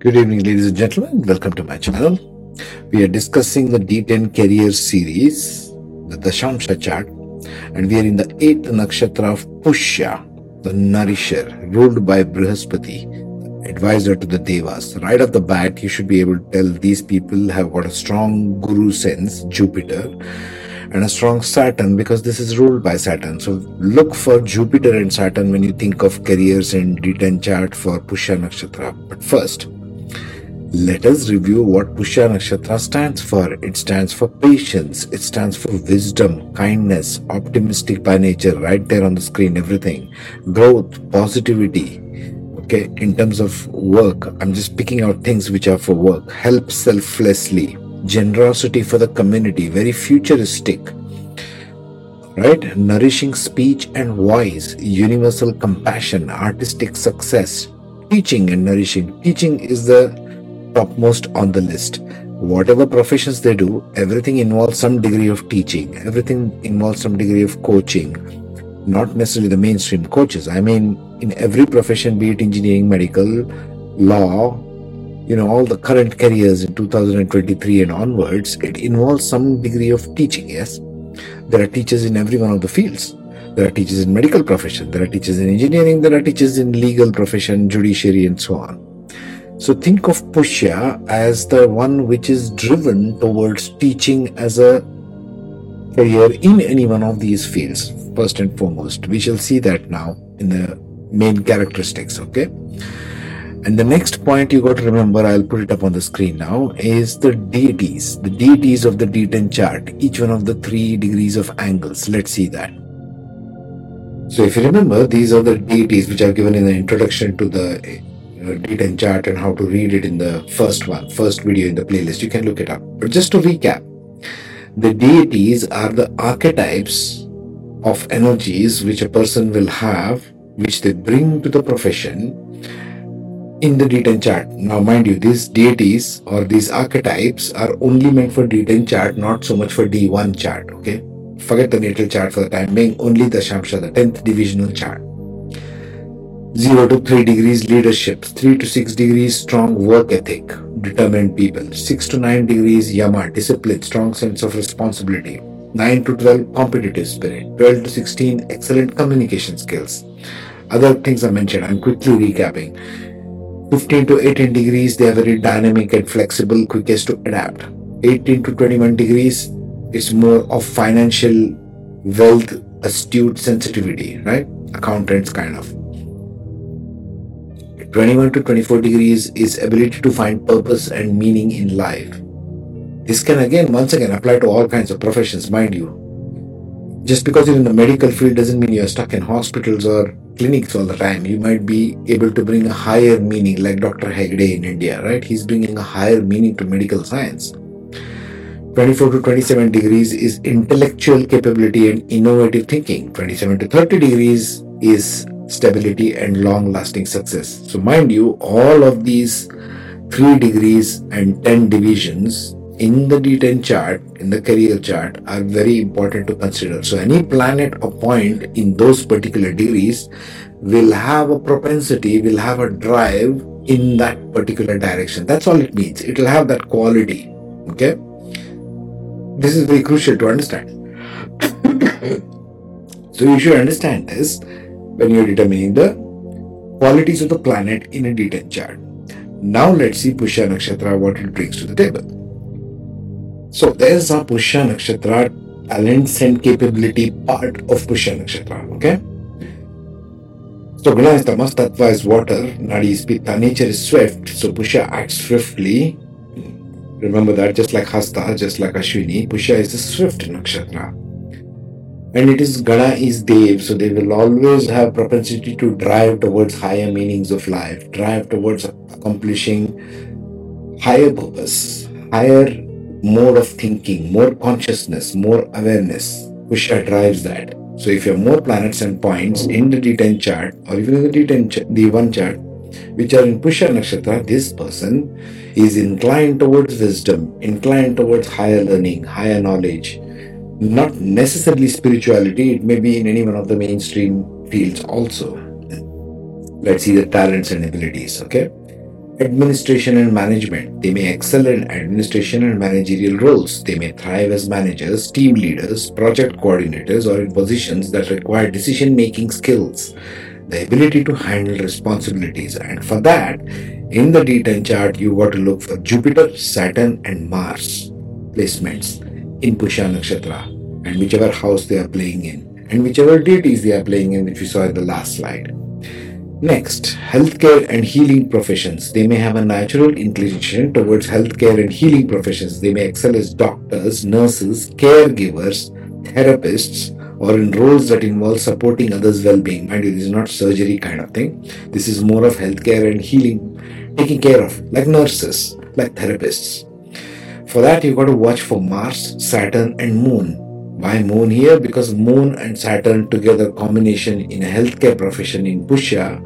Good evening, ladies and gentlemen. Welcome to my channel. We are discussing the D10 career series, the Dashamsha chart, and we are in the eighth nakshatra of Pushya, the nourisher, ruled by Brihaspati, advisor to the Devas. Right off the bat, you should be able to tell these people have got a strong guru sense, Jupiter, and a strong Saturn because this is ruled by Saturn. So look for Jupiter and Saturn when you think of careers in D10 chart for Pushya Nakshatra. But first, let us review what Pushya Nakshatra stands for. It stands for patience, it stands for wisdom, kindness, optimistic by nature, right there on the screen, everything. Growth, positivity. Okay, in terms of work, I'm just picking out things which are for work. Help selflessly, generosity for the community, very futuristic. Right? Nourishing speech and voice, universal compassion, artistic success, teaching and nourishing. Teaching is the topmost on the list. Whatever professions they do, everything involves some degree of teaching, everything involves some degree of coaching, not necessarily the mainstream coaches. I mean, in every profession, be it engineering, medical, law, you know, all the current careers in 2023 and onwards, it involves some degree of teaching, yes? There are teachers in every one of the fields. There are teachers in medical profession, there are teachers in engineering, there are teachers in legal profession, judiciary, and so on. So think of Pushya as the one which is driven towards teaching as a career in any one of these fields, first and foremost. We shall see that now in the main characteristics, okay? And the next point you got to remember, I'll put it up on the screen now, is the deities, the deities of the D10 chart, each one of the three degrees of angles. Let's see that. So if you remember, these are the deities which are given in the introduction to the Uh, D10 chart and how to read it in the first one, first video in the playlist. You can look it up. But just to recap, the deities are the archetypes of energies which a person will have, which they bring to the profession in the D10 chart. Now, mind you, these deities or these archetypes are only meant for D10 chart, not so much for D1 chart. Okay, forget the natal chart for the time being. Only the Shamsha, the 10th divisional chart. 0 to 3 degrees leadership, 3 to 6 degrees strong work ethic, determined people, 6 to 9 degrees yama, discipline, strong sense of responsibility, 9 to 12 competitive spirit, 12 to 16 excellent communication skills. Other things are mentioned, I'm quickly recapping. 15 to 18 degrees, they are very dynamic and flexible, quickest to adapt. 18 to 21 degrees, it's more of financial wealth, astute sensitivity, right? Accountants kind of. 21 to 24 degrees is ability to find purpose and meaning in life. This can again, once again, apply to all kinds of professions, mind you. Just because you're in the medical field doesn't mean you're stuck in hospitals or clinics all the time. You might be able to bring a higher meaning, like Dr. Hegde in India, right? He's bringing a higher meaning to medical science. 24 to 27 degrees is intellectual capability and innovative thinking. 27 to 30 degrees is stability, and long lasting success. So, mind you, all of these three degrees and 10 divisions in the D10 chart, in the career chart, are very important to consider. So, any planet or point in those particular degrees will have a propensity, will have a drive in that particular direction. That's all it means. It will have that quality. Okay? This is very crucial to understand. so, you should understand this when you're determining the qualities of the planet in a D10 chart. Now let's see Pushya Nakshatra, what it brings to the table. So there's a Pushya Nakshatra talents and capability part of Pushya Nakshatra, okay? So Guna is tamas, Tattva is water, Nadi is Pitta, nature is swift, so Pushya acts swiftly. Hmm. Remember that, just like Hasta, just like Ashwini, Pushya is the swift nakshatra and it is Gana is Dev, so they will always have propensity to drive towards higher meanings of life, drive towards accomplishing higher purpose, higher mode of thinking, more consciousness, more awareness. Pushya drives that. So if you have more planets and points in the D10 chart or even in the D10 ch- D1 chart, which are in Pushya Nakshatra, this person is inclined towards wisdom, inclined towards higher learning, higher knowledge, not necessarily spirituality, it may be in any one of the mainstream fields also. Let's see the talents and abilities, okay? administration and management. They may excel in administration and managerial roles. They may thrive as managers, team leaders, project coordinators, or in positions that require decision making skills, the ability to handle responsibilities. And for that, in the D10 chart, you got to look for Jupiter, Saturn, and Mars placements in Pushya Nakshatra and whichever house they are playing in and whichever deities they are playing in, which we saw in the last slide. Next, healthcare and healing professions. They may have a natural inclination towards healthcare and healing professions. They may excel as doctors, nurses, caregivers, therapists, or in roles that involve supporting others' well being. Mind you, this is not surgery kind of thing. This is more of healthcare and healing, taking care of, like nurses, like therapists. For that, you've got to watch for Mars, Saturn, and Moon why moon here? Because moon and Saturn together combination in a healthcare profession in Pushya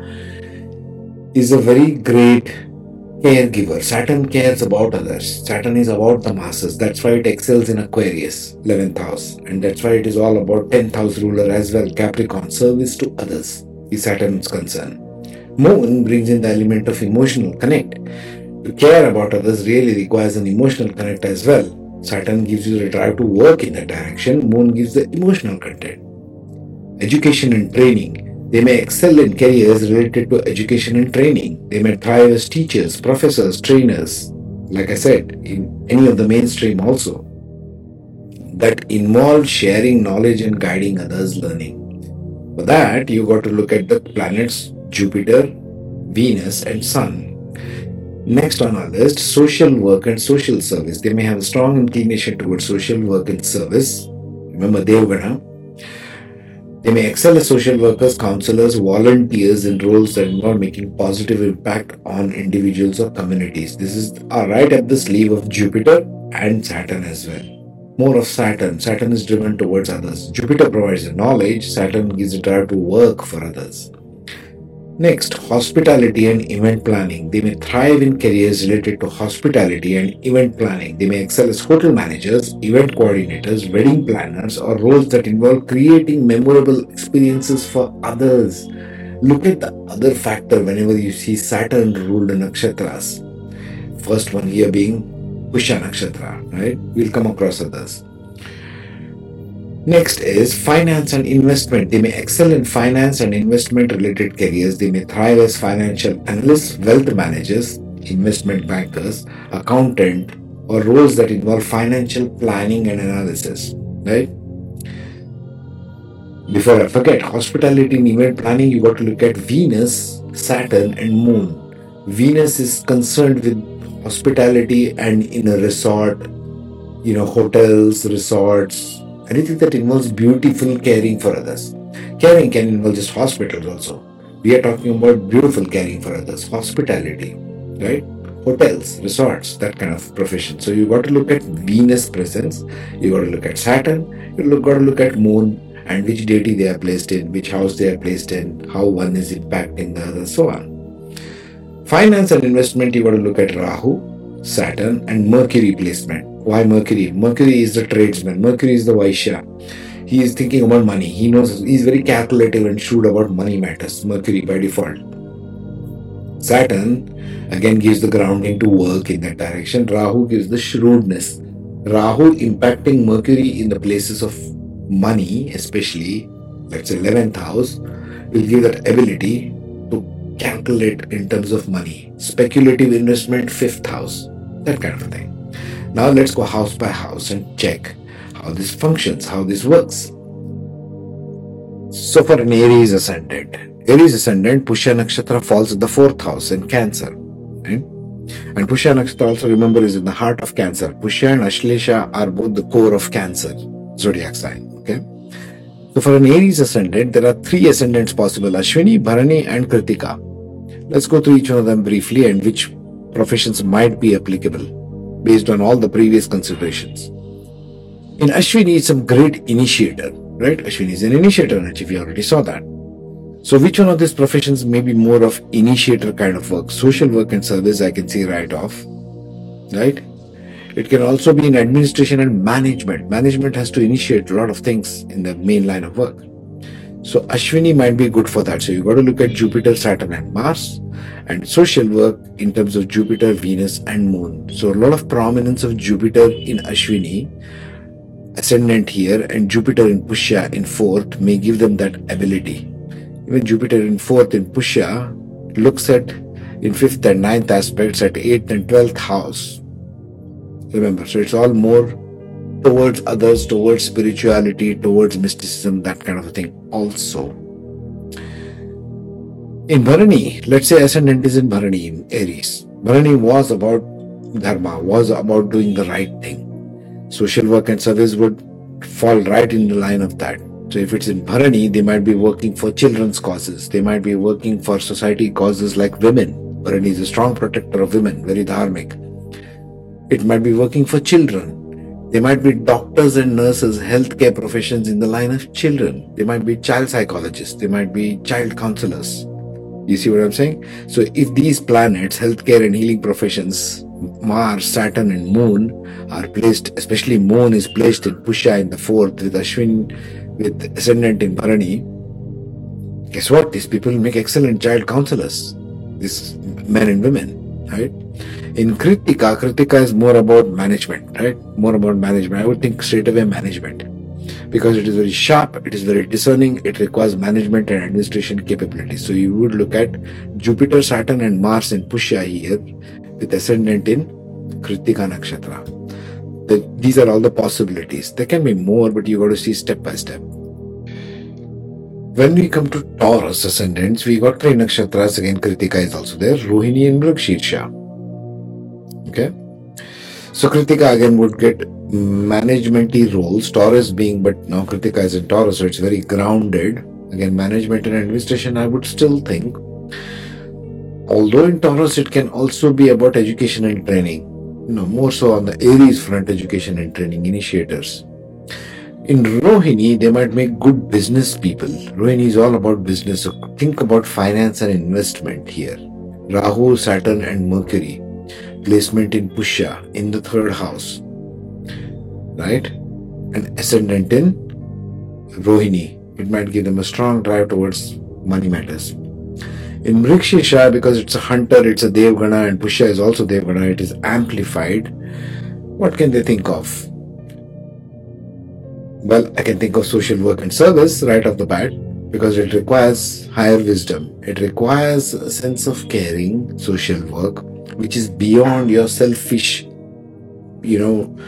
is a very great caregiver. Saturn cares about others. Saturn is about the masses. That's why it excels in Aquarius, 11th house. And that's why it is all about 10th house ruler as well, Capricorn, service to others is Saturn's concern. Moon brings in the element of emotional connect. To care about others really requires an emotional connect as well Saturn gives you the drive to work in that direction, Moon gives the emotional content. Education and training. They may excel in careers related to education and training. They may thrive as teachers, professors, trainers, like I said, in any of the mainstream also, that involve sharing knowledge and guiding others' learning. For that, you got to look at the planets Jupiter, Venus, and Sun Next on our list, social work and social service. They may have a strong inclination towards social work and service. Remember Devgana. They may excel as social workers, counselors, volunteers in roles that involve making positive impact on individuals or communities. This is right at the sleeve of Jupiter and Saturn as well. More of Saturn. Saturn is driven towards others. Jupiter provides the knowledge, Saturn gives the drive to work for others. Next, hospitality and event planning. They may thrive in careers related to hospitality and event planning. They may excel as hotel managers, event coordinators, wedding planners, or roles that involve creating memorable experiences for others. Look at the other factor whenever you see Saturn ruled nakshatras. First one here being Pushya Nakshatra, right? We'll come across others. Next is finance and investment. They may excel in finance and investment related careers. They may thrive as financial analysts, wealth managers, investment bankers, accountant, or roles that involve financial planning and analysis. Right? Before I forget, hospitality and event planning, you got to look at Venus, Saturn, and Moon. Venus is concerned with hospitality and in a resort, you know, hotels, resorts, anything that involves beautiful caring for others. Caring can involve just hospitals also. We are talking about beautiful caring for others, hospitality, right? Hotels, resorts, that kind of profession. So you got to look at Venus presence, you got to look at Saturn, you got to look at Moon and which deity they are placed in, which house they are placed in, how one is impacting the other, so on. Finance and investment, you got to look at Rahu, Saturn, and Mercury placement. Why Mercury? Mercury is the tradesman. Mercury is the Vaishya. He is thinking about money. He knows he's very calculative and shrewd about money matters. Mercury by default. Saturn again gives the grounding to work in that direction. Rahu gives the shrewdness. Rahu impacting Mercury in the places of money, especially let's say 11th house, will give that ability to calculate in terms of money. Speculative investment, 5th house, that kind of thing. Now let's go house by house and check how this functions, how this works. So for an Aries ascendant, Aries ascendant, Pushya Nakshatra falls in the fourth house in Cancer. Right? And Pushya Nakshatra also remember is in the heart of Cancer. Pushya and Ashlesha are both the core of Cancer zodiac sign. Okay. So for an Aries ascendant, there are three ascendants possible: Ashwini, Bharani, and Kritika. Let's go through each one of them briefly and which professions might be applicable based on all the previous considerations. In Ashwini, it's a great initiator, right? Ashwini is an initiator, and we already saw that. So, which one of these professions may be more of initiator kind of work? Social work and service, I can see right off, right? It can also be in administration and management. Management has to initiate a lot of things in the main line of work. So Ashwini might be good for that. So you got to look at Jupiter, Saturn, and Mars, and social work in terms of Jupiter, Venus, and Moon. So a lot of prominence of Jupiter in Ashwini, ascendant here, and Jupiter in Pushya in fourth may give them that ability. Even Jupiter in fourth in Pushya looks at in fifth and ninth aspects at eighth and twelfth house. Remember, so it's all more towards others, towards spirituality, towards mysticism, that kind of a thing also. In Bharani, let's say ascendant is in Bharani, in Aries. Bharani was about dharma, was about doing the right thing. Social work and service would fall right in the line of that. So if it's in Bharani, they might be working for children's causes. They might be working for society causes like women. Bharani is a strong protector of women, very dharmic. It might be working for children. They might be doctors and nurses, healthcare professions in the line of children. They might be child psychologists. They might be child counselors. You see what I'm saying? So if these planets, healthcare and healing professions, Mars, Saturn, and Moon are placed, especially Moon is placed in Pushya in the fourth with Ashwin with ascendant in Bharani. Guess what? These people make excellent child counselors. These men and women, right? In Kritika, Kritika is more about management, right? More about management. I would think straight away management. Because it is very sharp, it is very discerning, it requires management and administration capabilities. So you would look at Jupiter, Saturn, and Mars in Pushya here with ascendant in Kritika Nakshatra. The, these are all the possibilities. There can be more, but you got to see step by step. When we come to Taurus ascendants, we got three nakshatras again. Kritika is also there. Rohini and Mrigashirsha. Okay. So Kritika again would get managementy roles, Taurus being, but now Kritika is in Taurus, so it's very grounded. Again, management and administration, I would still think. Although in Taurus, it can also be about education and training. You know, more so on the Aries front, education and training initiators. In Rohini, they might make good business people. Rohini is all about business. So think about finance and investment here. Rahu, Saturn, and Mercury placement in Pushya in the third house, right? And ascendant in Rohini. It might give them a strong drive towards money matters. In Mrigashirsha, because it's a hunter, it's a Devgana, and Pushya is also Devgana, it is amplified. What can they think of? Well, I can think of social work and service right off the bat because it requires higher wisdom. It requires a sense of caring, social work, which is beyond your selfish, you know,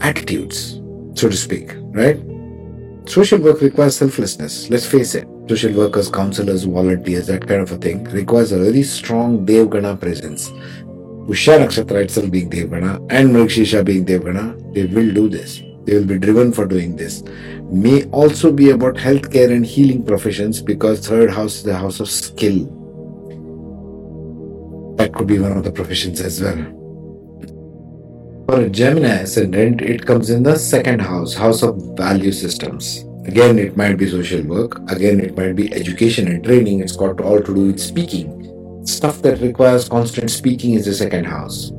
attitudes, so to speak, right? Social work requires selflessness. Let's face it. Social workers, counselors, volunteers, that kind of a thing requires a very strong Devgana presence. Pushya Nakshatra itself being Devgana and Mrigashirsha being Devgana, they will do this. They will be driven for doing this. May also be about healthcare and healing professions because third house is the house of skill that could be one of the professions as well. For a Gemini ascendant, it comes in the second house, house of value systems. Again, it might be social work. Again, it might be education and training. It's got all to do with speaking. Stuff that requires constant speaking is the second house.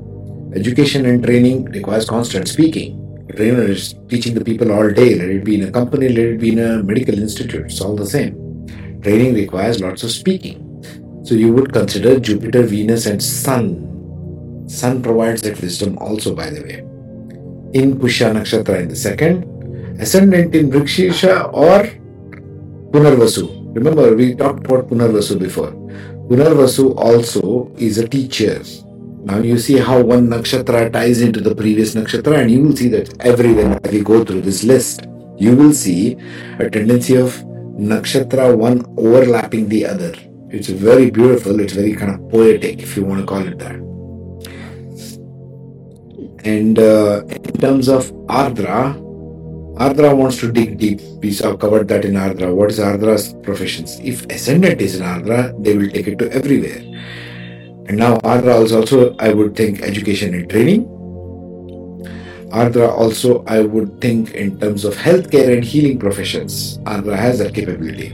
Education and training requires constant speaking. Trainer is teaching the people all day. Let it be in a company, let it be in a medical institute. It's all the same. Training requires lots of speaking. So you would consider Jupiter, Venus, and Sun. Sun provides that wisdom also, by the way. In Pushya Nakshatra in the second, ascendant in Mrigashirsha or Punarvasu. Remember, we talked about Punarvasu before. Punarvasu also is a teacher. Now you see how one nakshatra ties into the previous nakshatra, and you will see that everywhere we go through this list, you will see a tendency of nakshatra one overlapping the other. It's very beautiful, it's very kind of poetic, if you want to call it that. And uh, in terms of Ardra, Ardra wants to dig deep. We saw covered that in Ardra. What is Ardra's professions? If ascendant is in Ardra, they will take it to everywhere. And now Ardra is also, I would think, education and training. Ardra also, I would think, in terms of healthcare and healing professions. Ardra has that capability.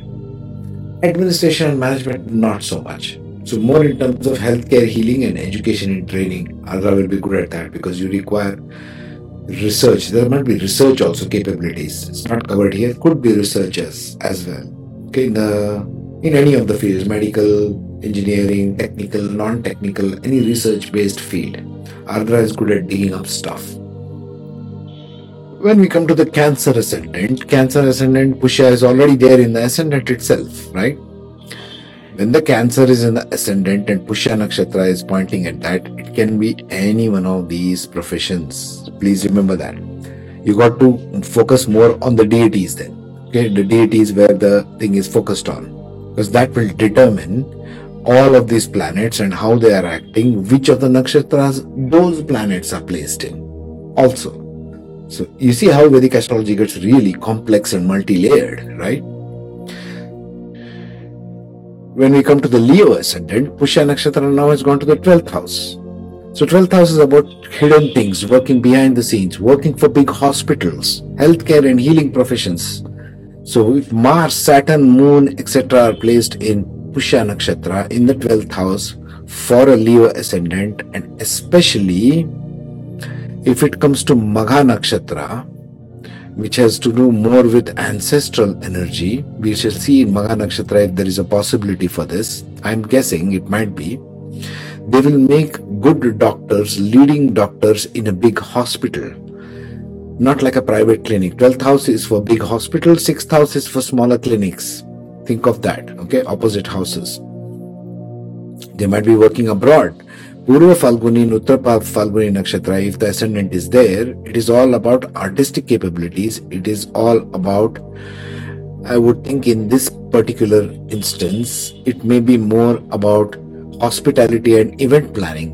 Administration and management, not so much. So, more in terms of healthcare, healing, and education and training. Ardra will be good at that because you require research. There might be research also capabilities. It's not covered here. Could be researchers as well. Okay, in the in any of the fields, medical, engineering, technical, non-technical, any research-based field. Ardra is good at digging up stuff. When we come to the Cancer ascendant, Cancer ascendant Pushya is already there in the ascendant itself, right? When the Cancer is in the ascendant and Pushya Nakshatra is pointing at that, it can be any one of these professions. Please remember that. You got to focus more on the deities then. Okay, the deities where the thing is focused on. Because that will determine all of these planets and how they are acting, which of the nakshatras those planets are placed in. Also, so you see how Vedic astrology gets really complex and multi-layered, right? When we come to the Leo ascendant, Pushya Nakshatra now has gone to the 12th house. So 12th house is about hidden things, working behind the scenes, working for big hospitals, healthcare and healing professions. So if Mars, Saturn, Moon, etc. are placed in Pushya Nakshatra in the 12th house for a Leo ascendant and especially if it comes to Magha Nakshatra, which has to do more with ancestral energy, we shall see in Magha Nakshatra if there is a possibility for this. I'm guessing it might be. They will make good doctors, leading doctors in a big hospital. Not like a private clinic. 12th house is for big hospitals, 6th house is for smaller clinics. Think of that, okay? Opposite houses. They might be working abroad Purva Falguni Uttar Falguni Nakshatra, if the ascendant is there, it is all about artistic capabilities. It is all about, I would think in this particular instance, it may be more about hospitality and event planning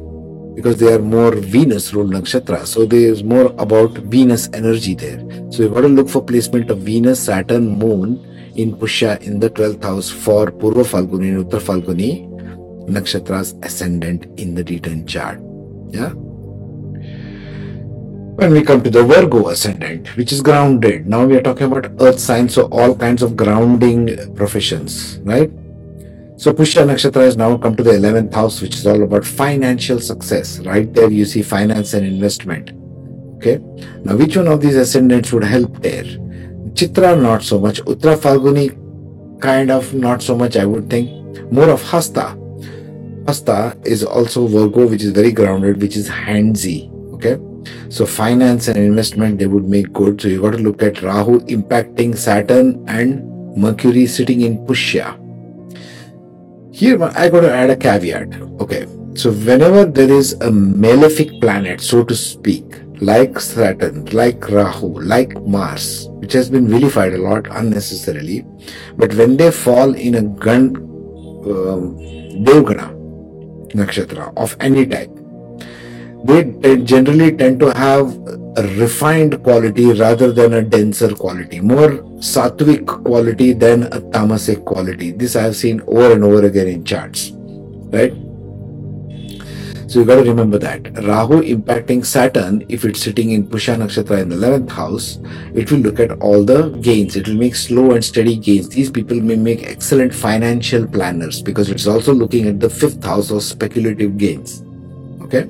because they are more Venus ruled nakshatra. So there is more about Venus energy there. So you've got to look for placement of Venus, Saturn, Moon in Pushya in the 12th house for Purva Falguni and Uttar Falguni nakshatra's ascendant in the D10 chart. Yeah. When we come to the Virgo ascendant, which is grounded, now we are talking about earth signs, so all kinds of grounding professions, right? So Pushya Nakshatra has now come to the 11th house, which is all about financial success. Right there, you see finance and investment. Okay. Now, which one of these ascendants would help there? Chitra, not so much. Uttara Falguni, kind of not so much, I would think. More of Hasta. Hasta is also Virgo, which is very grounded, which is handsy. Okay. So finance and investment they would make good. So you got to look at Rahu impacting Saturn and Mercury sitting in Pushya. Here I got to add a caveat. Okay. So whenever there is a malefic planet, so to speak, like Saturn, like Rahu, like Mars, which has been vilified a lot unnecessarily, but when they fall in a gun, um, Devgana, nakshatra of any type, they generally tend to have a refined quality rather than a denser quality, more sattvic quality than a tamasic quality. This I have seen over and over again in charts, right? So you got to remember that Rahu impacting Saturn, if it's sitting in Pushya Nakshatra in the 11th house, it will look at all the gains. It will make slow and steady gains. These people may make excellent financial planners because it's also looking at the fifth house of speculative gains. Okay.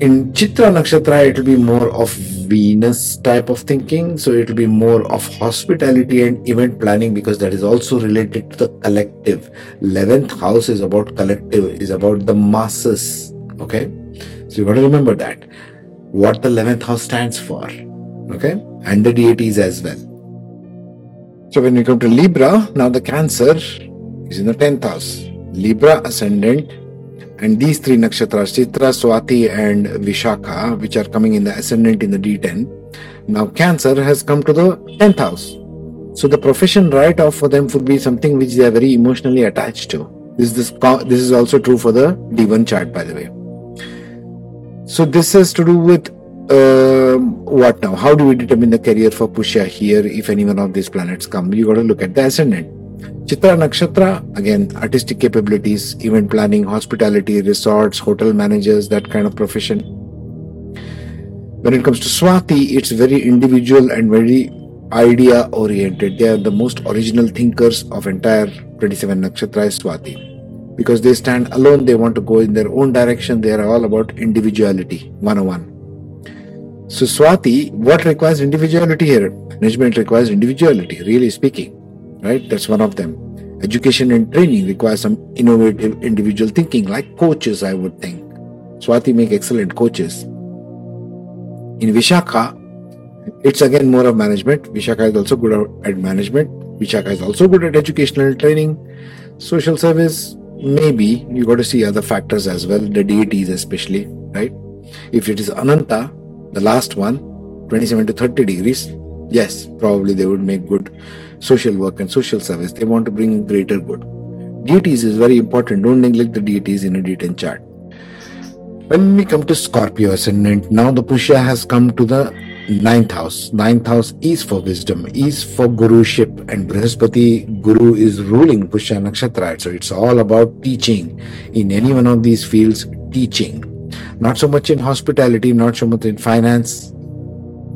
In Chitra Nakshatra, it will be more of Venus type of thinking. So it will be more of hospitality and event planning because that is also related to the collective. 11th house is about collective, is about the masses. Okay. So you got to remember that. What the 11th house stands for. Okay. And the deities as well. So when we come to Libra, now the Cancer is in the 10th house. Libra ascendant and these three nakshatras, Chitra, Swati, and Vishakha, which are coming in the ascendant in the D10, now Cancer has come to the 10th house. So the profession right off for them would be something which they are very emotionally attached to. This, this, this is also true for the D1 chart, by the way. So this has to do with uh, what now? How do we determine the career for Pushya here if any one of these planets come? You got to look at the ascendant. Chitra Nakshatra, again, artistic capabilities, event planning, hospitality, resorts, hotel managers, that kind of profession. When it comes to Swati, it's very individual and very idea oriented. They are the most original thinkers of entire 27 Nakshatra is Swati. Because they stand alone, they want to go in their own direction, they are all about individuality, 101. So, Swati, what requires individuality here? Management requires individuality, really speaking right? That's one of them. Education and training requires some innovative individual thinking, like coaches, I would think. Swati make excellent coaches. In Vishakha, it's again more of management. Vishakha is also good at management. Vishakha is also good at educational training. Social service, maybe you got to see other factors as well, the deities especially, right? If it is Ananta, the last one, 27 to 30 degrees, yes, probably they would make good social work and social service. They want to bring greater good. Deities is very important. Don't neglect the deities in a D10 chart. When we come to Scorpio ascendant, now the Pushya has come to the ninth house. Ninth house is for wisdom, is for guruship, and Brihaspati Guru is ruling Pushya Nakshatra. So it's all about teaching in any one of these fields, teaching. Not so much in hospitality, not so much in finance.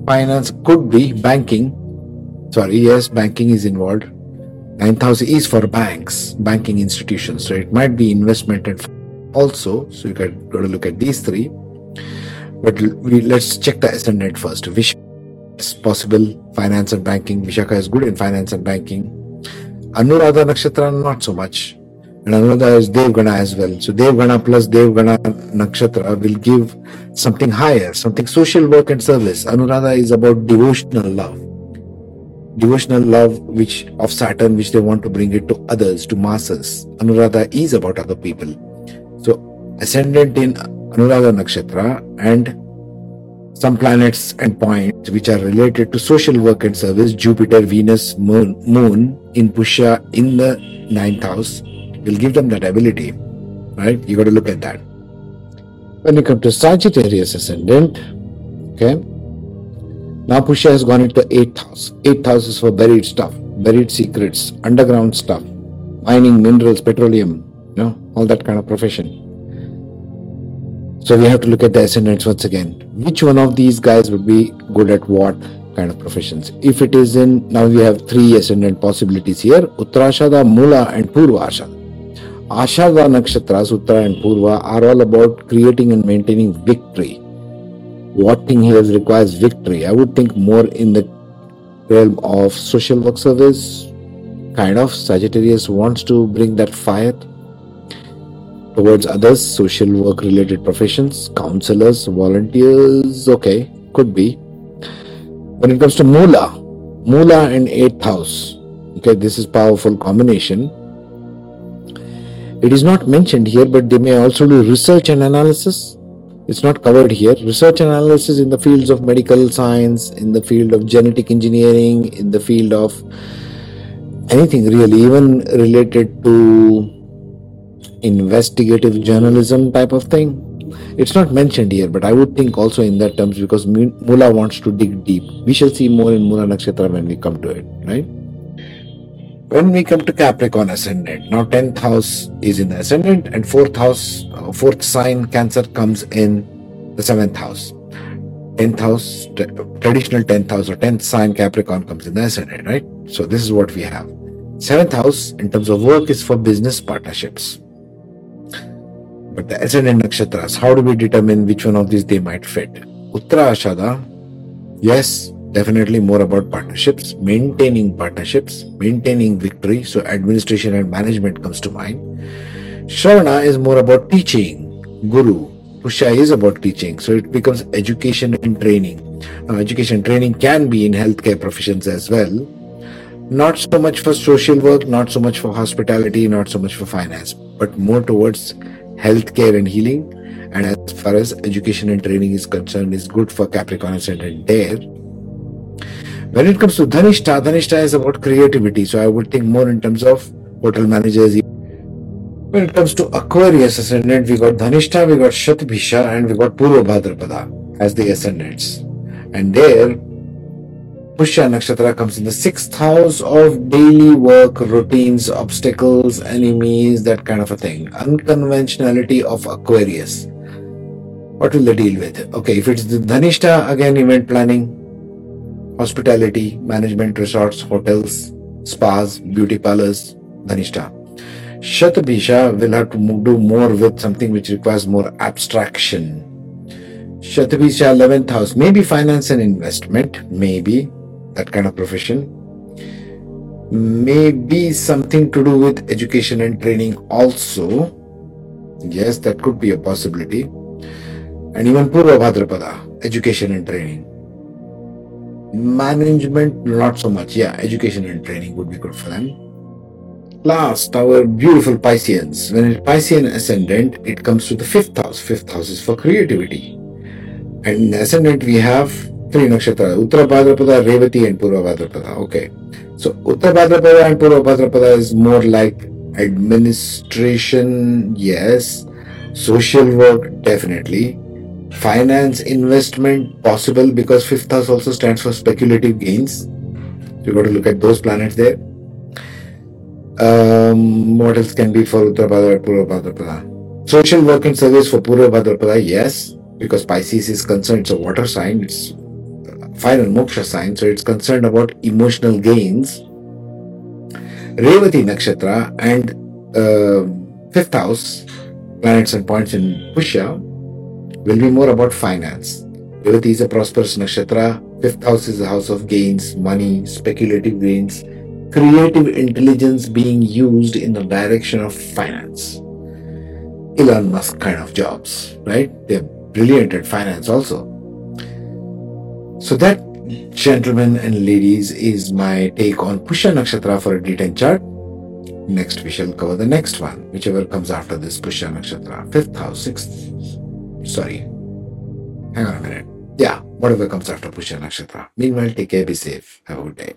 Finance could be banking. Sorry, yes, banking is involved. Ninth house is for banks, banking institutions. So it might be investment and also. So you got, got to look at these three. But we, let's check the ascendant first. Vishaka is possible finance and banking. Vishaka is good in finance and banking. Anuradha Nakshatra, not so much. And Anuradha is Devgana as well. So Devgana plus Devgana Nakshatra will give something higher, something social work and service. Anuradha is about devotional love. Devotional love which of Saturn, which they want to bring it to others, to masses. Anuradha is about other people. So ascendant in Anuradha Nakshatra and some planets and points which are related to social work and service, Jupiter, Venus, Moon, Moon in Pushya in the ninth house, will give them that ability. Right? You got to look at that. When you come to Sagittarius ascendant, okay, now has gone into eighth house. Eighth house is for buried stuff, buried secrets, underground stuff, mining, minerals, petroleum, you know, all that kind of profession. So we have to look at the ascendants once again. Which one of these guys would be good at what kind of professions? If it is in, now we have three ascendant possibilities here Uttarashada, Mula, and Purva Ashada. Ashada nakshatras, Uttara and Purva, are all about creating and maintaining victory. What thing here requires victory? I would think more in the realm of social work service. Kind of Sagittarius wants to bring that fire towards others, social work related professions, counselors, volunteers, okay, could be. When it comes to Mula, Mula and 8th house, okay, this is powerful combination. It is not mentioned here, but they may also do research and analysis. It's not covered here. Research analysis in the fields of medical science, in the field of genetic engineering, in the field of anything really, even related to investigative journalism type of thing. It's not mentioned here, but I would think also in that terms because Mula wants to dig deep. We shall see more in Mula Nakshatra when we come to it, right? When we come to Capricorn ascendant, now 10th house is in the ascendant, and 4th house, uh, 4th sign Cancer comes in the 7th house. 10th house, t- traditional 10th house or 10th sign Capricorn comes in the ascendant, right? So this is what we have. 7th house in terms of work is for business partnerships. But the ascendant nakshatras, how do we determine which one of these they might fit? Uttara Ashada, yes, definitely more about partnerships, maintaining partnerships, maintaining victory. So administration and management comes to mind. Shravana is more about teaching, guru. Pushya is about teaching. So it becomes education and training. Now, education training can be in healthcare professions as well. Not so much for social work, not so much for hospitality, not so much for finance, but more towards healthcare and healing. And as far as education and training is concerned, is good for Capricorn ascendant there. When it comes to Dhanishta, Dhanishta is about creativity. So I would think more in terms of hotel managers. When it comes to Aquarius ascendant, we got Dhanishta, we got Shatbhisha, and we got Purva Bhadrapada as the ascendants. And there, Pushya Nakshatra comes in the sixth house of daily work, routines, obstacles, enemies, that kind of a thing. Unconventionality of Aquarius. What will they deal with? Okay, if it's the Dhanishta, again, event planning, hospitality, management, resorts, hotels, spas, beauty parlors, Dhanishta. Shatabhisha will have to do more with something which requires more abstraction. Shatabhisha 11th house, maybe finance and investment, maybe that kind of profession. Maybe something to do with education and training also. Yes, that could be a possibility. And even Purva Bhadrapada, education and training. Management, not so much. Yeah, education and training would be good for them. Last, our beautiful Pisceans. When it's Piscean ascendant, it comes to the fifth house. Fifth house is for creativity. And in ascendant, we have three nakshatra Uttara Bhadrapada, Revati, and Purva Bhadrapada. Okay. So, Uttara Bhadrapada and Purva Bhadrapada is more like administration, yes. Social work, definitely. Finance, investment, possible because fifth house also stands for speculative gains. You got to look at those planets there. Um, what else can be for Uttarabhadra, Purva Social work and service for Purva Bhadrapada, yes, because Pisces is concerned, it's a water sign, it's final moksha sign, so it's concerned about emotional gains. Revati Nakshatra and uh, fifth house, planets and points in Pushya, will be more about finance. Revati is a prosperous nakshatra, fifth house is the house of gains, money, speculative gains creative intelligence being used in the direction of finance. Elon Musk kind of jobs, right? They're brilliant at finance also. So that, gentlemen and ladies, is my take on Pushya Nakshatra for a D10 chart. Next, we shall cover the next one, whichever comes after this Pushya Nakshatra. Fifth house, sixth. Sorry. Hang on a minute. Yeah, whatever comes after Pushya Nakshatra. Meanwhile, take care, be safe. Have a good day.